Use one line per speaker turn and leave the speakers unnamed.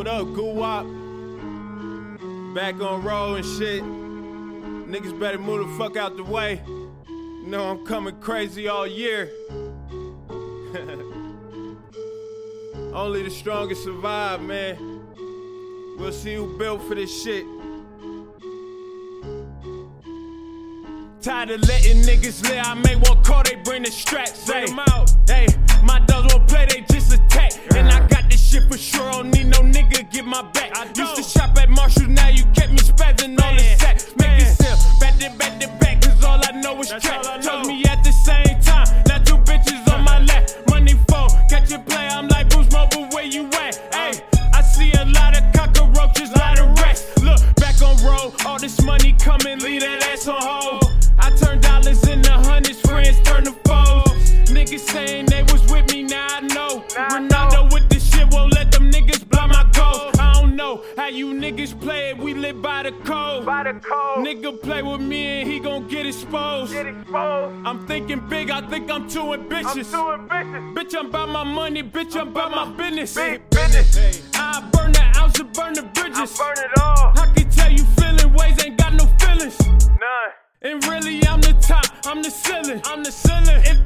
What up, Goo Wop? Back on roll and shit. Niggas better move the fuck out the way. You know I'm coming crazy all year. Only the strongest survive, man. We'll see who built for this shit. Tired of letting niggas live. I make one call, they bring the straps. Hey, out. I used to shop at Marshall, now you kept me spazzing all the sack. Make it sell, back to back to back, cause all I know is track. Told me at the same time, now two bitches on my lap. Money phone, catch a play, I'm like Bruce Mobile, where you at? Hey, I see a lot of cockroaches, lot of rats. Look, back on road, all this money coming, leave that ass on hold. I turn dollars into hundreds, friends turn to foes. Niggas saying niggas play it, we live by the code.
By the code.
Nigga play with me and he gon' get exposed.
Get exposed.
I'm thinking big, I think I'm too
I'm
ambitious.
too ambitious.
Bitch, I'm about my money, bitch, I'm about my business.
Big business.
I burn the ounce and burn the
I
bridges.
burn it all.
I can tell you feeling ways, ain't got no feelings.
None.
And really, I'm the top, I'm the ceiling. I'm the ceiling. If